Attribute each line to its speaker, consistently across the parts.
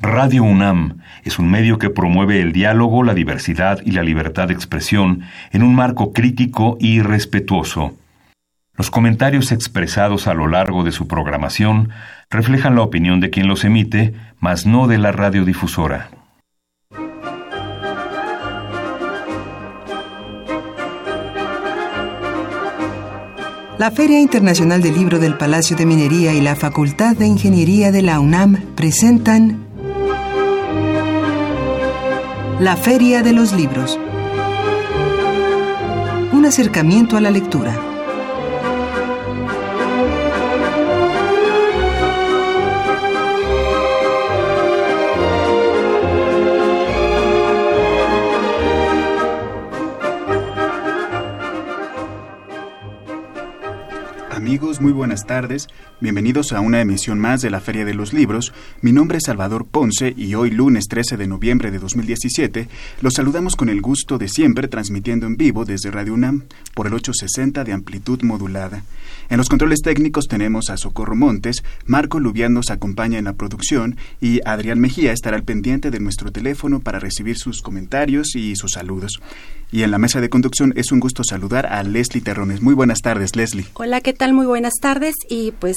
Speaker 1: Radio UNAM es un medio que promueve el diálogo, la diversidad y la libertad de expresión en un marco crítico y respetuoso. Los comentarios expresados a lo largo de su programación reflejan la opinión de quien los emite, mas no de la radiodifusora.
Speaker 2: La Feria Internacional del Libro del Palacio de Minería y la Facultad de Ingeniería de la UNAM presentan La Feria de los Libros. Un acercamiento a la lectura.
Speaker 3: Amigos, muy buenas tardes. Bienvenidos a una emisión más de la Feria de los Libros. Mi nombre es Salvador Ponce y hoy lunes 13 de noviembre de 2017 los saludamos con el gusto de siempre transmitiendo en vivo desde Radio UNAM por el 860 de amplitud modulada. En los controles técnicos tenemos a Socorro Montes, Marco Lubián nos acompaña en la producción y Adrián Mejía estará al pendiente de nuestro teléfono para recibir sus comentarios y sus saludos. Y en la mesa de conducción es un gusto saludar a Leslie Terrones. Muy buenas tardes, Leslie.
Speaker 4: Hola, ¿qué tal? Muy buenas tardes y pues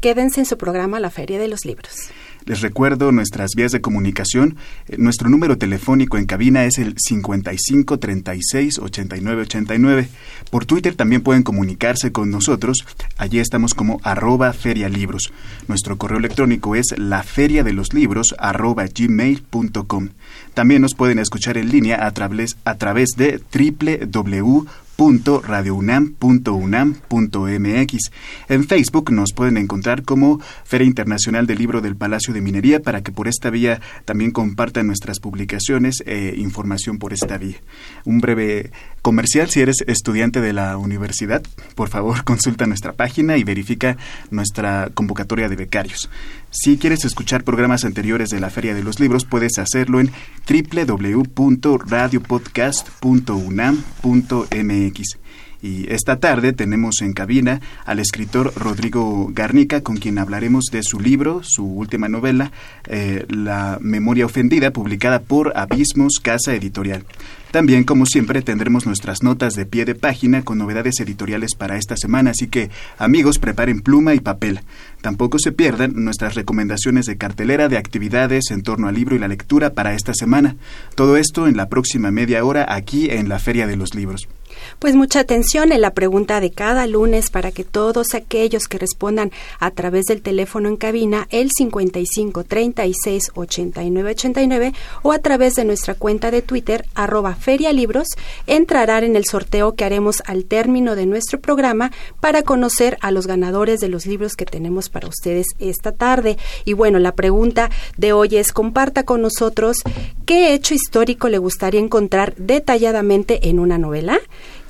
Speaker 4: quédense en su programa La Feria de los Libros.
Speaker 3: Les recuerdo nuestras vías de comunicación. Eh, nuestro número telefónico en cabina es el 55 36 89 89. Por Twitter también pueden comunicarse con nosotros. Allí estamos como arroba ferialibros. Nuestro correo electrónico es laferiadeloslibros arroba gmail.com. También nos pueden escuchar en línea a través, a través de www www.radiounam.unam.mx. En Facebook nos pueden encontrar como Feria Internacional del Libro del Palacio de Minería para que por esta vía también compartan nuestras publicaciones e información por esta vía. Un breve comercial, si eres estudiante de la universidad, por favor consulta nuestra página y verifica nuestra convocatoria de becarios. Si quieres escuchar programas anteriores de la Feria de los Libros, puedes hacerlo en www.radiopodcast.unam.mx. Y esta tarde tenemos en cabina al escritor Rodrigo Garnica, con quien hablaremos de su libro, su última novela, eh, La Memoria Ofendida, publicada por Abismos Casa Editorial. También, como siempre, tendremos nuestras notas de pie de página con novedades editoriales para esta semana, así que amigos, preparen pluma y papel. Tampoco se pierdan nuestras recomendaciones de cartelera de actividades en torno al libro y la lectura para esta semana. Todo esto en la próxima media hora aquí en la Feria de los Libros.
Speaker 4: Pues mucha atención en la pregunta de cada lunes para que todos aquellos que respondan a través del teléfono en cabina el 55 36 89 89 o a través de nuestra cuenta de Twitter arroba ferialibros entrarán en el sorteo que haremos al término de nuestro programa para conocer a los ganadores de los libros que tenemos para ustedes esta tarde. Y bueno, la pregunta de hoy es comparta con nosotros qué hecho histórico le gustaría encontrar detalladamente en una novela.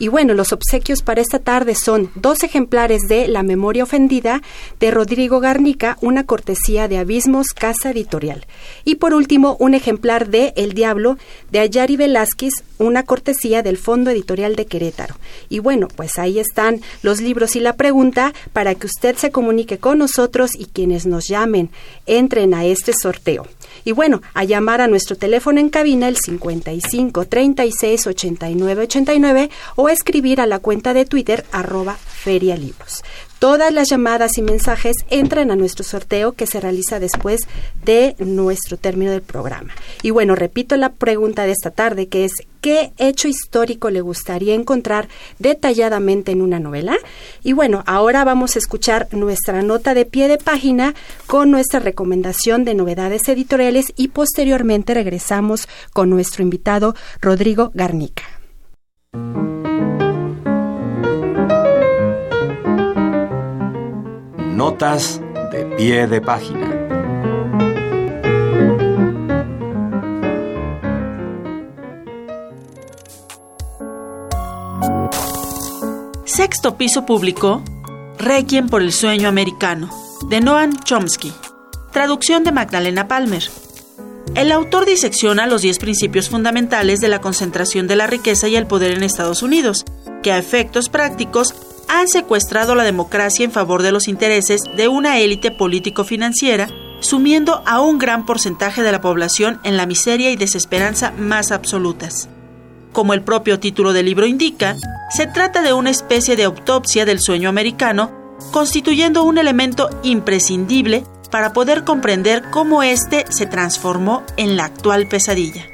Speaker 4: Y bueno, los obsequios para esta tarde son dos ejemplares de La Memoria Ofendida de Rodrigo Garnica, una cortesía de Abismos Casa Editorial. Y por último, un ejemplar de El Diablo de Ayari Velázquez, una cortesía del Fondo Editorial de Querétaro. Y bueno, pues ahí están los libros y la pregunta para que usted se comunique con nosotros y quienes nos llamen entren a este sorteo. Y bueno, a llamar a nuestro teléfono en cabina el 55 36 89 89 o escribir a la cuenta de Twitter arroba ferialibros. Todas las llamadas y mensajes entran a nuestro sorteo que se realiza después de nuestro término del programa. Y bueno, repito la pregunta de esta tarde, que es ¿qué hecho histórico le gustaría encontrar detalladamente en una novela? Y bueno, ahora vamos a escuchar nuestra nota de pie de página con nuestra recomendación de novedades editoriales y posteriormente regresamos con nuestro invitado Rodrigo Garnica.
Speaker 1: De pie de página.
Speaker 5: Sexto piso publicó Requiem por el sueño americano, de Noam Chomsky. Traducción de Magdalena Palmer. El autor disecciona los 10 principios fundamentales de la concentración de la riqueza y el poder en Estados Unidos, que a efectos prácticos han secuestrado la democracia en favor de los intereses de una élite político-financiera sumiendo a un gran porcentaje de la población en la miseria y desesperanza más absolutas. Como el propio título del libro indica, se trata de una especie de autopsia del sueño americano, constituyendo un elemento imprescindible para poder comprender cómo éste se transformó en la actual pesadilla.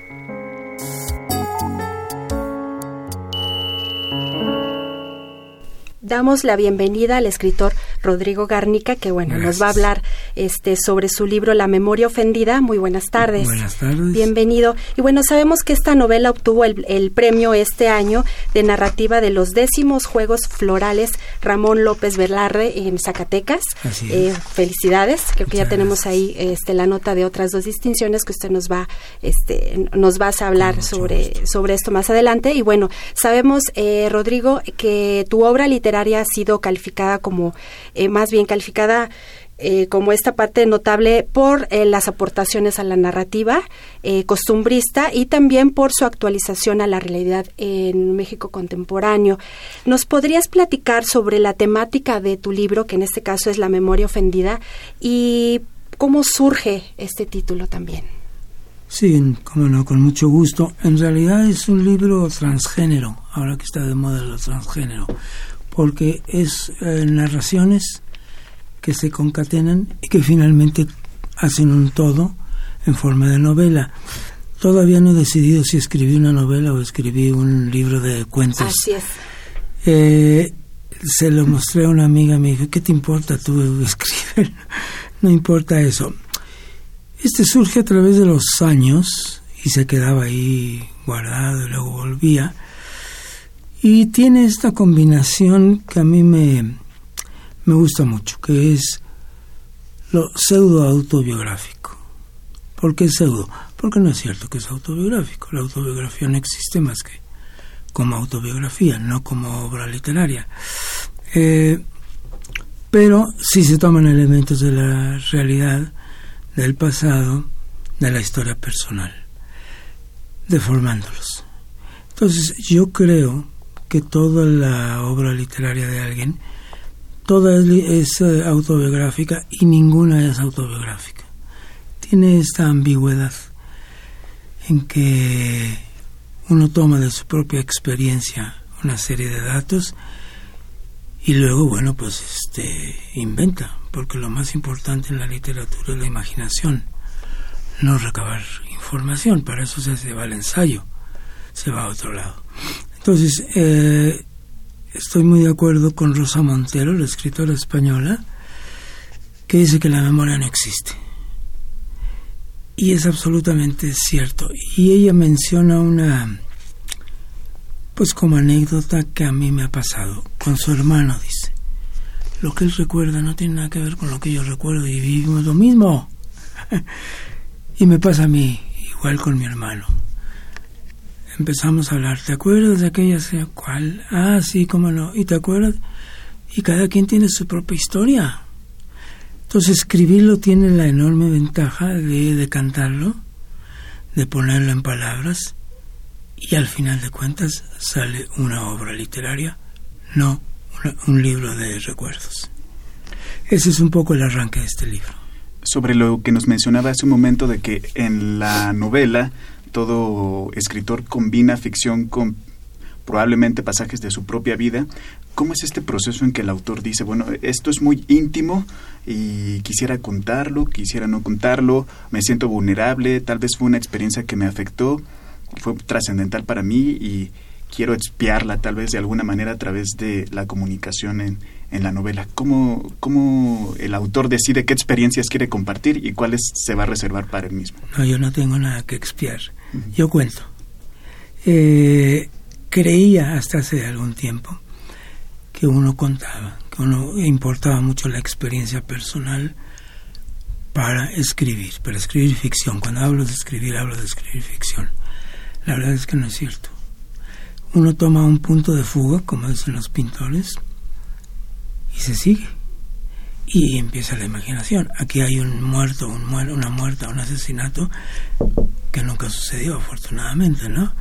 Speaker 4: Damos la bienvenida al escritor Rodrigo Garnica, que bueno, nos va a hablar este sobre su libro La memoria ofendida. Muy buenas tardes.
Speaker 6: Buenas tardes.
Speaker 4: Bienvenido. Y bueno, sabemos que esta novela obtuvo el, premio este año de narrativa de los décimos Juegos Florales Ramón López Velarde en Zacatecas.
Speaker 6: Así
Speaker 4: eh, felicidades. Creo que ya tenemos ahí este la nota de otras dos distinciones que usted nos va este nos vas a hablar sobre sobre esto más adelante. Y bueno, sabemos eh, Rodrigo que tu obra literaria ha sido calificada como eh, más bien calificada eh, como esta parte notable por eh, las aportaciones a la narrativa costumbrista y también por su actualización a la realidad en México contemporáneo. ¿Nos podrías platicar sobre la temática de tu libro, que en este caso es La memoria ofendida, y cómo surge este título también?
Speaker 6: Sí, como no, con mucho gusto. En realidad es un libro transgénero, ahora que está de moda lo transgénero porque es eh, narraciones que se concatenan y que finalmente hacen un todo en forma de novela. Todavía no he decidido si escribí una novela o escribí un libro de cuentos.
Speaker 4: Así es.
Speaker 6: Eh, se lo mostré a una amiga, me dijo, ¿qué te importa tú escribir? no importa eso. Este surge a través de los años y se quedaba ahí guardado y luego volvía y tiene esta combinación que a mí me, me gusta mucho, que es lo pseudo autobiográfico. ¿Por qué pseudo? Porque no es cierto que es autobiográfico. La autobiografía no existe más que como autobiografía, no como obra literaria. Eh, pero sí se toman elementos de la realidad, del pasado, de la historia personal, deformándolos. Entonces yo creo que toda la obra literaria de alguien, toda es, eh, autobiográfica y ninguna es autobiográfica. Tiene esta ambigüedad en que uno toma de su propia experiencia una serie de datos y luego, bueno, pues este inventa, porque lo más importante en la literatura es la imaginación, no recabar información, para eso se va al ensayo, se va a otro lado. Entonces, eh, estoy muy de acuerdo con Rosa Montero, la escritora española, que dice que la memoria no existe. Y es absolutamente cierto. Y ella menciona una, pues como anécdota que a mí me ha pasado, con su hermano, dice. Lo que él recuerda no tiene nada que ver con lo que yo recuerdo y vivimos lo mismo. y me pasa a mí, igual con mi hermano empezamos a hablar, ¿te acuerdas de aquella? ¿Cuál? Ah, sí, cómo no. ¿Y te acuerdas? Y cada quien tiene su propia historia. Entonces escribirlo tiene la enorme ventaja de, de cantarlo, de ponerlo en palabras, y al final de cuentas sale una obra literaria, no un libro de recuerdos. Ese es un poco el arranque de este libro.
Speaker 3: Sobre lo que nos mencionaba hace un momento de que en la novela todo escritor combina ficción con probablemente pasajes de su propia vida. ¿Cómo es este proceso en que el autor dice, bueno, esto es muy íntimo y quisiera contarlo, quisiera no contarlo, me siento vulnerable, tal vez fue una experiencia que me afectó, fue trascendental para mí y quiero expiarla tal vez de alguna manera a través de la comunicación en, en la novela. ¿Cómo, ¿Cómo el autor decide qué experiencias quiere compartir y cuáles se va a reservar para él mismo?
Speaker 6: No, yo no tengo nada que expiar. Yo cuento. Eh, creía hasta hace algún tiempo que uno contaba, que uno importaba mucho la experiencia personal para escribir, para escribir ficción. Cuando hablo de escribir, hablo de escribir ficción. La verdad es que no es cierto. Uno toma un punto de fuga, como dicen los pintores, y se sigue. Y empieza la imaginación. Aquí hay un muerto, un una muerta, un asesinato que nunca sucedió, afortunadamente, ¿no?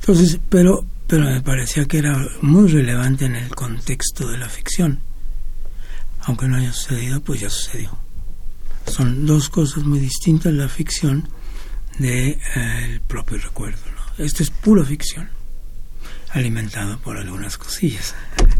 Speaker 6: Entonces, pero, pero me parecía que era muy relevante en el contexto de la ficción. Aunque no haya sucedido, pues ya sucedió. Son dos cosas muy distintas, la ficción del de, eh, propio recuerdo. ¿no? Esto es pura ficción alimentado por algunas cosillas.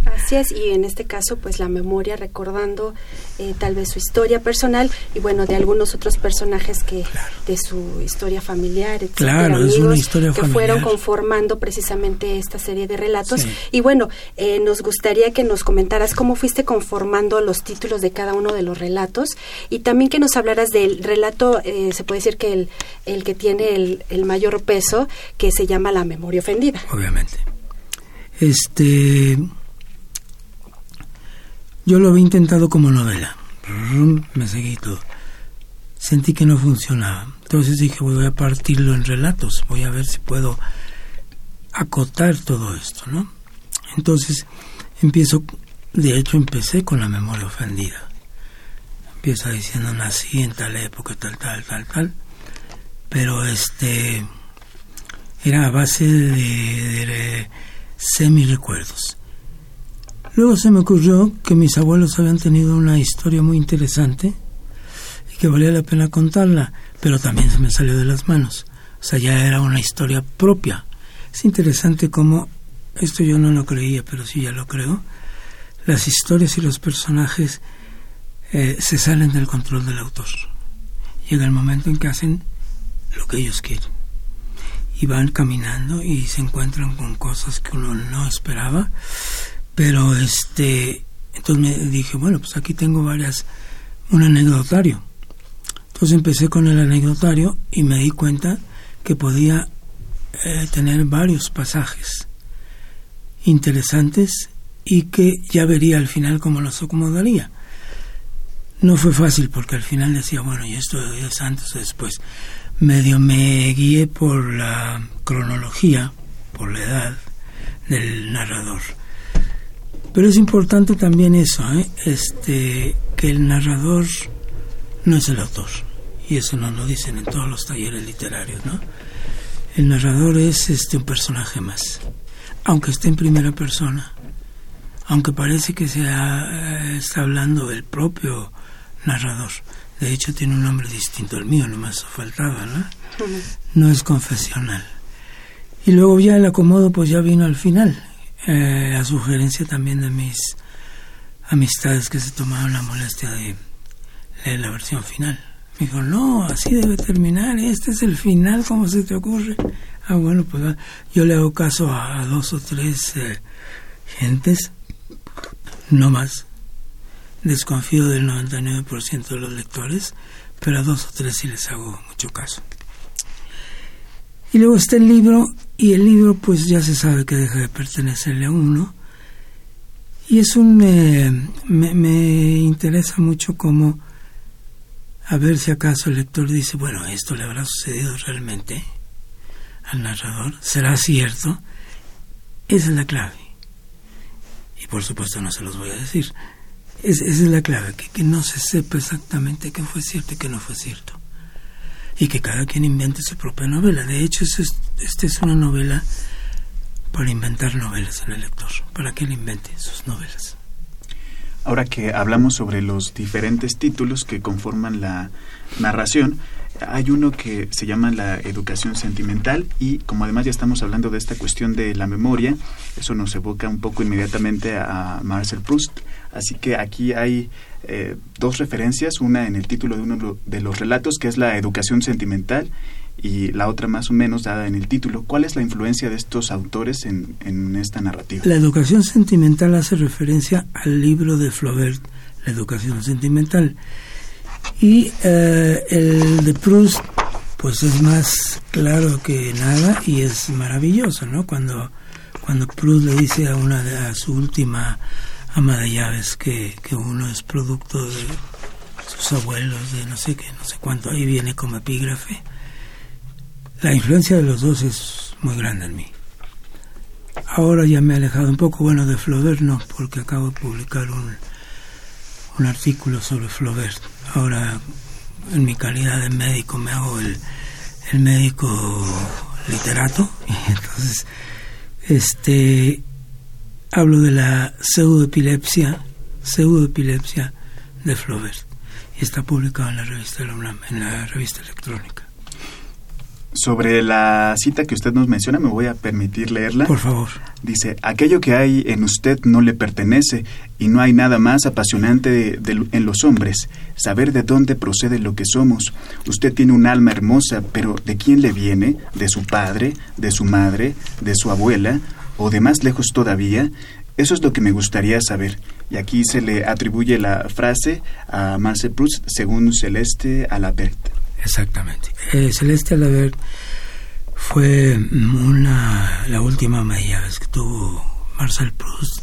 Speaker 4: Así es, y en este caso, pues la memoria recordando eh, tal vez su historia personal y bueno, de algunos otros personajes que de su historia familiar, etcétera,
Speaker 6: claro, es una historia
Speaker 4: que fueron conformando precisamente esta serie de relatos. Y bueno, eh, nos gustaría que nos comentaras cómo fuiste conformando los títulos de cada uno de los relatos y también que nos hablaras del relato, eh, se puede decir que el, el que tiene el, el mayor peso, que se llama La memoria ofendida.
Speaker 6: Obviamente. Este, yo lo había intentado como novela. Me seguí todo. Sentí que no funcionaba. Entonces dije, voy a partirlo en relatos. Voy a ver si puedo acotar todo esto, ¿no? Entonces empiezo, de hecho empecé con la memoria ofendida. Empieza diciendo nací en tal época, tal, tal, tal, tal. Pero este era a base de semi recuerdos. Luego se me ocurrió que mis abuelos habían tenido una historia muy interesante y que valía la pena contarla, pero también se me salió de las manos. O sea, ya era una historia propia. Es interesante cómo, esto yo no lo creía, pero sí ya lo creo, las historias y los personajes eh, se salen del control del autor. Llega el momento en que hacen lo que ellos quieren van caminando y se encuentran con cosas que uno no esperaba. Pero este entonces me dije bueno pues aquí tengo varias un anecdotario entonces empecé con el anecdotario y me di cuenta que podía eh, tener varios pasajes interesantes y que ya vería al final cómo los acomodaría. No fue fácil porque al final decía bueno y esto es antes o después medio me guié por la cronología, por la edad del narrador. Pero es importante también eso, ¿eh? este, que el narrador no es el autor. Y eso nos lo dicen en todos los talleres literarios, ¿no? El narrador es este, un personaje más, aunque esté en primera persona, aunque parece que se eh, está hablando del propio narrador. De hecho, tiene un nombre distinto al mío, nomás faltaba, ¿no? No es confesional. Y luego ya el acomodo, pues ya vino al final, eh, a sugerencia también de mis amistades que se tomaron la molestia de leer la versión final. Me dijo, no, así debe terminar, este es el final, ¿cómo se te ocurre? Ah, bueno, pues yo le hago caso a, dos o tres eh, gentes, no más desconfío del 99% de los lectores, pero a dos o tres sí les hago mucho caso. Y luego está el libro, y el libro pues ya se sabe que deja de pertenecerle a uno, y es un... Eh, me, me interesa mucho como a ver si acaso el lector dice, bueno, esto le habrá sucedido realmente al narrador, será cierto, esa es la clave. Y por supuesto no se los voy a decir, esa es la clave, que, no se sepa exactamente qué fue cierto y qué no fue cierto. Y que cada quien invente su propia novela. De hecho, esta es una novela para inventar novelas en el lector, para que él invente sus novelas.
Speaker 3: Ahora que hablamos sobre los diferentes títulos que conforman la narración, hay uno que se llama la educación sentimental y como además ya estamos hablando de esta cuestión de la memoria, eso nos evoca un poco inmediatamente a Marcel Proust. Así que aquí hay eh, dos referencias, una en el título de uno de los relatos, que es la educación sentimental, y la otra más o menos dada en el título. ¿Cuál es la influencia de estos autores en, en esta narrativa?
Speaker 6: La educación sentimental hace referencia al libro de Flaubert, La educación sentimental. Y eh, el de Proust, pues es más claro que nada y es maravilloso, ¿no? Cuando, cuando Proust le dice a, una de, a su última ama de llaves que, que uno es producto de sus abuelos, de no sé qué, no sé cuánto, ahí viene como epígrafe. La influencia de los dos es muy grande en mí. Ahora ya me he alejado un poco, bueno, de Flaubert no, porque acabo de publicar un, un artículo sobre Flaubert. Ahora, en mi calidad de médico, me hago el, el médico literato. Y entonces, este, hablo de la pseudoepilepsia, pseudoepilepsia de Flaubert. y está publicado en la revista en la revista electrónica.
Speaker 3: Sobre la cita que usted nos menciona, me voy a permitir leerla.
Speaker 6: Por favor.
Speaker 3: Dice, aquello que hay en usted no le pertenece y no hay nada más apasionante en los hombres, saber de dónde procede lo que somos. Usted tiene un alma hermosa, pero ¿de quién le viene? ¿De su padre? ¿De su madre? ¿De su abuela? ¿O de más lejos todavía? Eso es lo que me gustaría saber. Y aquí se le atribuye la frase a Marcel Proust según Celeste Alabert.
Speaker 6: Exactamente. Eh, Celeste Alabert fue una, la última vez que tuvo Marcel Proust,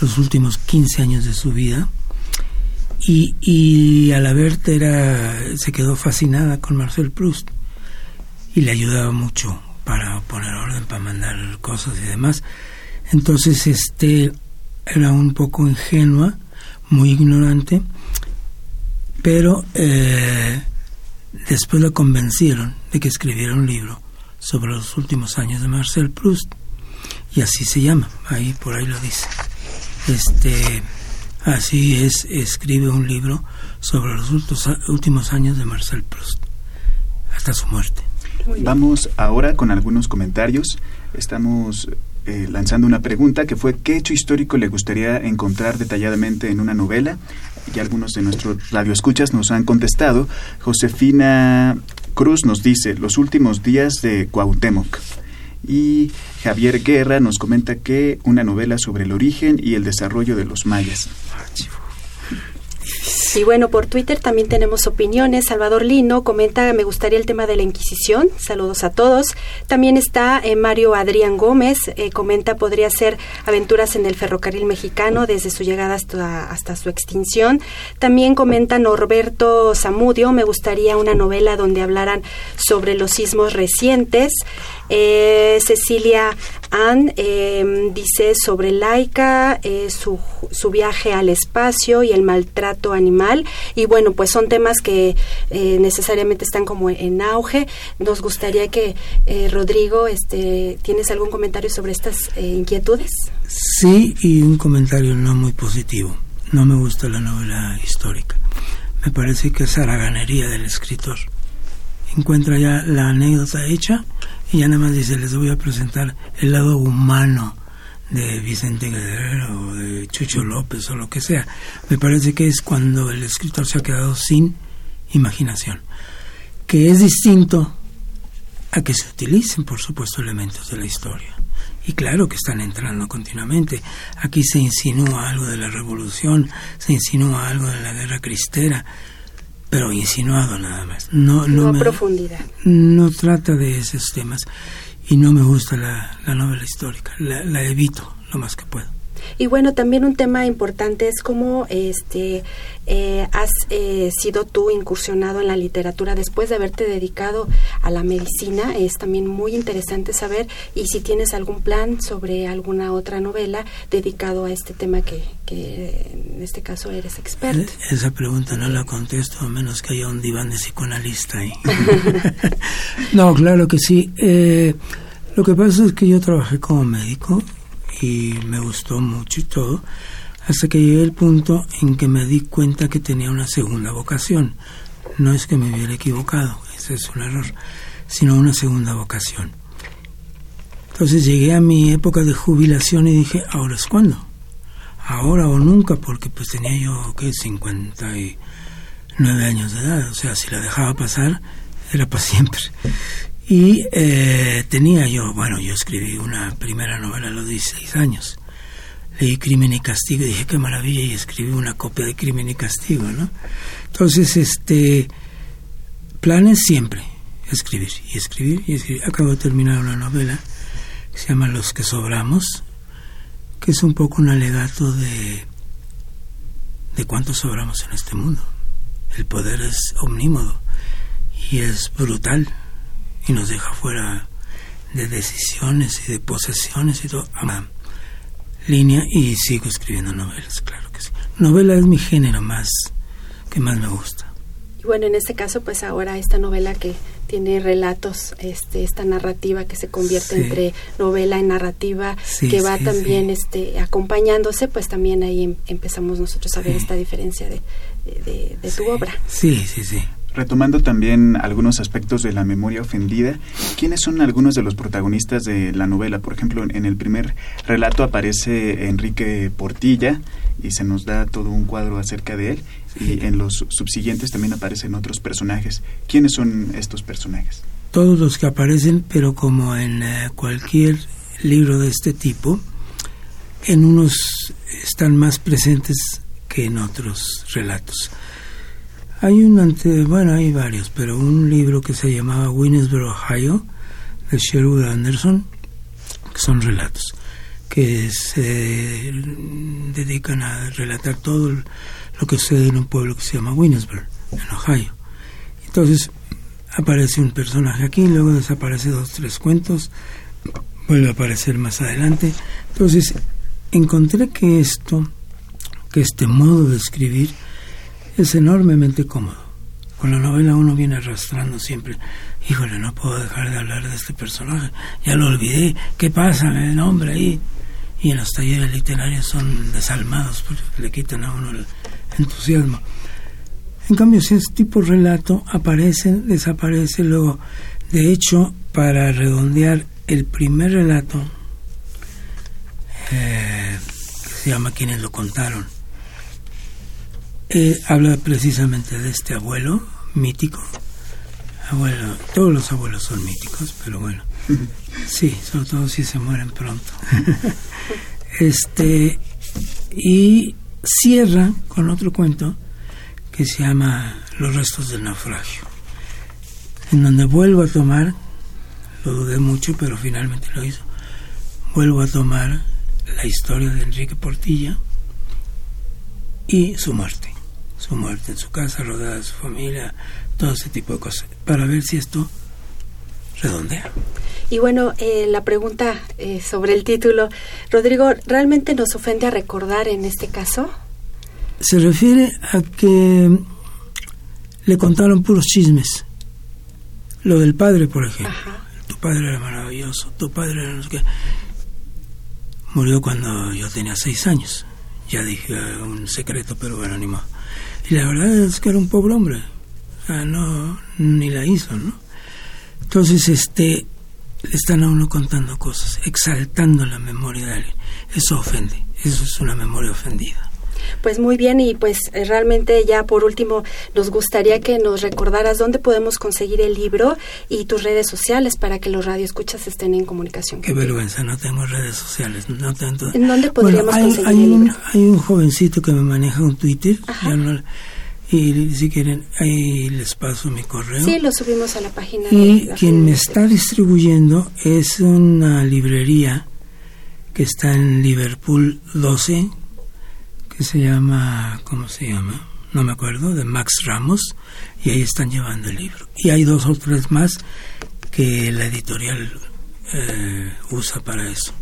Speaker 6: los últimos 15 años de su vida. Y, y Alabert era, se quedó fascinada con Marcel Proust y le ayudaba mucho para poner orden, para mandar cosas y demás. Entonces, este era un poco ingenua, muy ignorante, pero eh, Después la convencieron de que escribiera un libro sobre los últimos años de Marcel Proust y así se llama, ahí por ahí lo dice. Este, así es, escribe un libro sobre los últimos años de Marcel Proust hasta su muerte.
Speaker 3: Vamos ahora con algunos comentarios. Estamos eh, lanzando una pregunta que fue ¿qué hecho histórico le gustaría encontrar detalladamente en una novela? Y algunos de nuestros radioescuchas nos han contestado. Josefina Cruz nos dice los últimos días de Cuauhtémoc. Y Javier Guerra nos comenta que una novela sobre el origen y el desarrollo de los mayas.
Speaker 4: Y bueno, por Twitter también tenemos opiniones. Salvador Lino comenta, me gustaría el tema de la Inquisición. Saludos a todos. También está eh, Mario Adrián Gómez, eh, comenta, podría ser aventuras en el ferrocarril mexicano desde su llegada hasta, hasta su extinción. También comenta Norberto Zamudio, me gustaría una novela donde hablaran sobre los sismos recientes. Eh, Cecilia Ann em, dice sobre Laika, eh, su, su, viaje al espacio y el maltrato animal. Y bueno, pues son temas que eh, necesariamente están como en auge. Nos gustaría que, Rodrigo, este, ¿tienes algún comentario sobre estas inquietudes?
Speaker 6: Sí, y un comentario no muy positivo. No me gusta la novela histórica. Me parece que es haraganería del escritor. Encuentra ya la anécdota hecha y ya nada más dice, les voy a presentar el lado humano de Vicente Guerrero o de Chucho López o lo que sea. Me parece que es cuando el escritor se ha quedado sin imaginación, que es distinto a que se utilicen, por supuesto, elementos de la historia. Y claro que están entrando continuamente. Aquí se insinúa algo de la revolución, se insinúa algo de la guerra cristera, pero insinuado nada más. No,
Speaker 4: no, profundidad.
Speaker 6: No trata de esos temas y no me gusta la, novela histórica. la evito lo más que puedo.
Speaker 4: Y bueno, también un tema importante es cómo este, eh, has eh, sido tú incursionado en la literatura después de haberte dedicado a la medicina. Es también muy interesante saber y si tienes algún plan sobre alguna otra novela dedicado a este tema que, que en este caso eres experto.
Speaker 6: Eh, esa pregunta no la contesto a menos que haya un diván de psicoanalista ahí. no, claro que sí. lo que pasa es que yo trabajé como médico y me gustó mucho y todo, hasta que llegué al punto en que me di cuenta que tenía una segunda vocación. No es que me hubiera equivocado, ese es un error, sino una segunda vocación. Entonces llegué a mi época de jubilación y dije, ¿ahora es cuándo? Ahora o nunca, porque pues tenía yo, ¿qué? 59 años de edad, o sea, si la dejaba pasar, era para siempre. Y eh, tenía yo, bueno, yo escribí una primera novela a los 16 años. Leí Crimen y Castigo y dije, qué maravilla, y escribí una copia de Crimen y Castigo, ¿no? Entonces, este, planes siempre, escribir y escribir y escribir. Acabo de terminar una novela que se llama Los que sobramos, que es un poco un alegato de, de cuánto sobramos en este mundo. El poder es omnímodo y es brutal y nos deja fuera de decisiones y de posesiones y todo. Línea y sigo escribiendo novelas, claro que sí. Novela es mi género más que más me gusta.
Speaker 4: Y bueno, en este caso, pues ahora esta novela que tiene relatos, este, esta narrativa que se convierte entre novela y narrativa, que va también este, acompañándose, pues también ahí em, empezamos nosotros a ver esta diferencia de, de, tu obra.
Speaker 6: Sí, sí, sí.
Speaker 3: Retomando también algunos aspectos de la memoria ofendida, ¿quiénes son algunos de los protagonistas de la novela? Por ejemplo, en el primer relato aparece Enrique Portilla y se nos da todo un cuadro acerca de él y en los subsiguientes también aparecen otros personajes. ¿Quiénes son estos personajes?
Speaker 6: Todos los que aparecen, pero como en eh, cualquier libro de este tipo, en unos están más presentes que en otros relatos. Hay un ante, bueno, hay varios, pero un libro que se llamaba Winnesboro, Ohio, de Sherwood Anderson, que son relatos que se dedican a relatar todo lo que sucede en un pueblo que se llama Winnesboro, en Ohio. Entonces aparece un personaje aquí, luego desaparece dos, tres cuentos, vuelve a aparecer más adelante. Entonces encontré que esto, que este modo de escribir, es enormemente cómodo. Con la novela uno viene arrastrando siempre, híjole, no puedo dejar de hablar de este personaje, ya lo olvidé, ¿qué pasa? El nombre ahí. Y en los talleres literarios son desalmados porque le quitan a uno el entusiasmo. En cambio, si es tipo relato, aparece, desaparece, luego, de hecho, para redondear el primer relato, eh, se llama Quienes lo contaron, eh, habla precisamente de este abuelo mítico. Abuelo, todos los abuelos son míticos, pero bueno, sí, sobre todo si se mueren pronto. este y cierra con otro cuento que se llama Los restos del naufragio, en donde vuelvo a tomar, lo dudé mucho, pero finalmente lo hizo, vuelvo a tomar la historia de Enrique Portilla y su muerte su muerte en su casa, rodeada de su familia, todo ese tipo de cosas, para ver si esto redondea.
Speaker 4: Y bueno, eh, la pregunta eh, sobre el título, Rodrigo, ¿realmente nos ofende a recordar en este caso?
Speaker 6: Se refiere a que le contaron puros chismes. Lo del padre, por ejemplo. Tu padre era maravilloso, tu padre era no sé qué. Murió cuando yo tenía seis años. Ya dije un secreto, pero bueno, ni más. Y la verdad es que era un pobre hombre. Sea, no, ni la hizo, ¿no? Entonces, este, le están a uno contando cosas, exaltando la memoria de alguien. Eso ofende, eso es una memoria ofendida.
Speaker 4: Pues muy bien y pues eh, realmente ya por último nos gustaría que nos recordaras dónde podemos conseguir el libro y tus redes sociales para que los radioescuchas estén en comunicación.
Speaker 6: Qué vergüenza, no tengo redes sociales. No tengo...
Speaker 4: ¿En dónde podríamos
Speaker 6: hay,
Speaker 4: conseguir
Speaker 6: hay
Speaker 4: el
Speaker 6: un,
Speaker 4: libro?
Speaker 6: Hay un jovencito que me maneja un Twitter. y si quieren, ahí les paso mi correo.
Speaker 4: Sí, lo subimos a la página.
Speaker 6: Y quien me está distribuyendo es una librería que está en Liverpool 12, que se llama, ¿cómo se llama? No me acuerdo, de Max Ramos, y ahí están llevando el libro. Y hay dos o tres más que la editorial eh, usa para eso,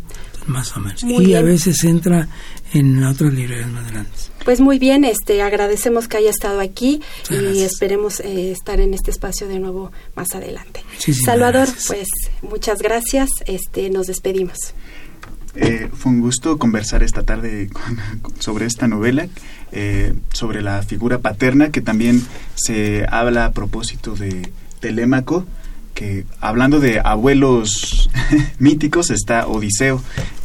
Speaker 6: más o menos. y a veces entra en otras librerías más grandes.
Speaker 4: Pues muy bien, este agradecemos que haya estado aquí y esperemos eh, estar en este espacio de nuevo más adelante. Salvador, pues muchas gracias, este nos despedimos.
Speaker 3: Eh, fue un gusto conversar esta tarde sobre esta novela, eh, sobre la figura paterna, que también se habla a propósito de Telémaco, que hablando de abuelos míticos está Odiseo.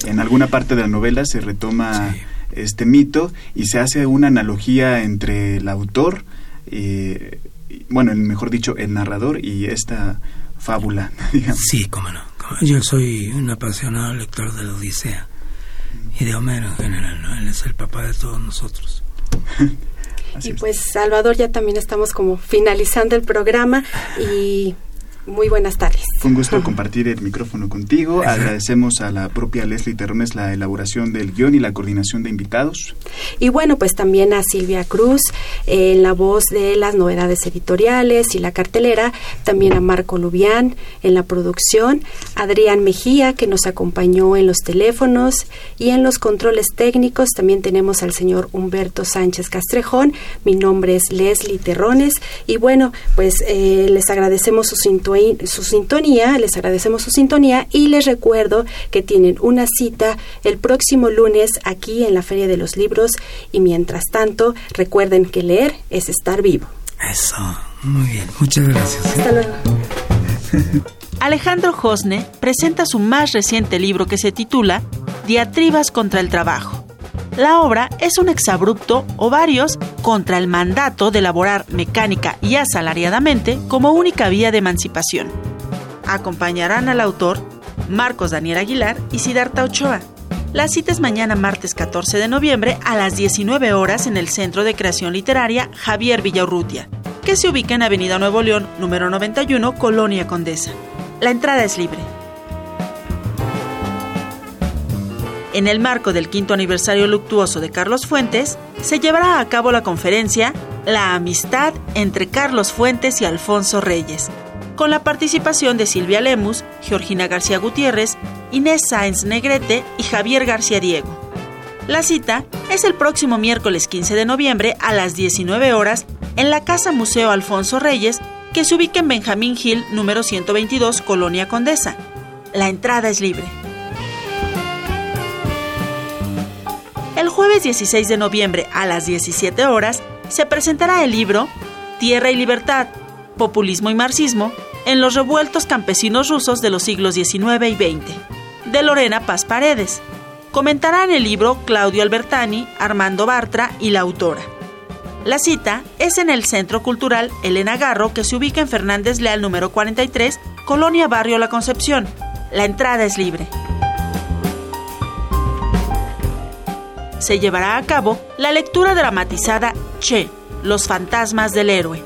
Speaker 3: En alguna parte de la novela se retoma este mito y se hace una analogía entre el autor, eh, bueno, mejor dicho, el narrador y esta fábula. Digamos.
Speaker 6: Sí, cómo no. Yo soy un apasionado lector de la Odisea y de Homero en general, ¿no? Él es el papá de todos nosotros.
Speaker 4: y pues Salvador, ya también estamos como finalizando el programa y muy buenas tardes.
Speaker 3: Fue un gusto compartir el micrófono contigo. Agradecemos a la propia Leslie Terrones la elaboración del guion y la coordinación de invitados.
Speaker 4: Y bueno, pues también a Silvia Cruz en la voz de las novedades editoriales y la cartelera, también a Marco Lubián en la producción, Adrián Mejía que nos acompañó en los teléfonos y en los controles técnicos. También tenemos al señor Humberto Sánchez Castrejón. Mi nombre es Leslie Terrones y bueno, pues eh, les agradecemos su, su sintonía les agradecemos su sintonía y les recuerdo que tienen una cita el próximo lunes aquí en la Feria de los Libros y mientras tanto recuerden que leer es estar vivo.
Speaker 6: Eso, muy bien, muchas gracias.
Speaker 4: Hasta luego.
Speaker 5: Alejandro Josne presenta su más reciente libro que se titula Diatribas contra el Trabajo. La obra es un exabrupto o varios contra el mandato de elaborar mecánica y asalariadamente como única vía de emancipación. Acompañarán al autor Marcos Daniel Aguilar y Siddhartha Ochoa. La cita es mañana martes 14 de noviembre a las 19 horas en el Centro de Creación Literaria Javier Villaurrutia, que se ubica en Avenida Nuevo León, número 91, Colonia Condesa. La entrada es libre. En el marco del quinto aniversario luctuoso de Carlos Fuentes, se llevará a cabo la conferencia La amistad entre Carlos Fuentes y Alfonso Reyes, con la participación de Silvia Lemus, Georgina García Gutiérrez, Inés Sáenz Negrete y Javier García Diego. La cita es el próximo miércoles 15 de noviembre a las 19 horas en la Casa Museo Alfonso Reyes, que se ubica en Benjamín Hill, número 122, Colonia Condesa. La entrada es libre. El jueves 16 de noviembre a las 17 horas se presentará el libro Tierra y Libertad, Populismo y Marxismo en los revueltos campesinos rusos de los siglos XIX y XX, de Lorena Paz Paredes. Comentarán el libro Claudio Albertani, Armando Bartra y la autora. La cita es en el Centro Cultural Elena Garro, que se ubica en Fernández Leal número 43, Colonia Barrio La Concepción. La entrada es libre. Se llevará a cabo la lectura dramatizada Che, los fantasmas del héroe.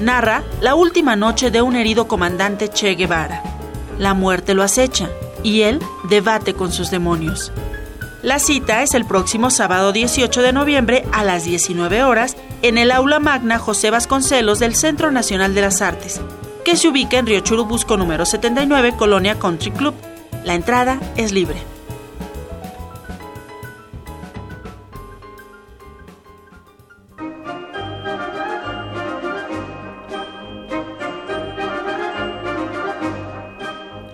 Speaker 5: Narra la última noche de un herido comandante Che Guevara. La muerte lo acecha y él debate con sus demonios. La cita es el próximo sábado 18 de noviembre a las 19 horas en el aula magna José Vasconcelos del Centro Nacional de las Artes, que se ubica en Río Churubusco número 79, Colonia Country Club. La entrada es libre.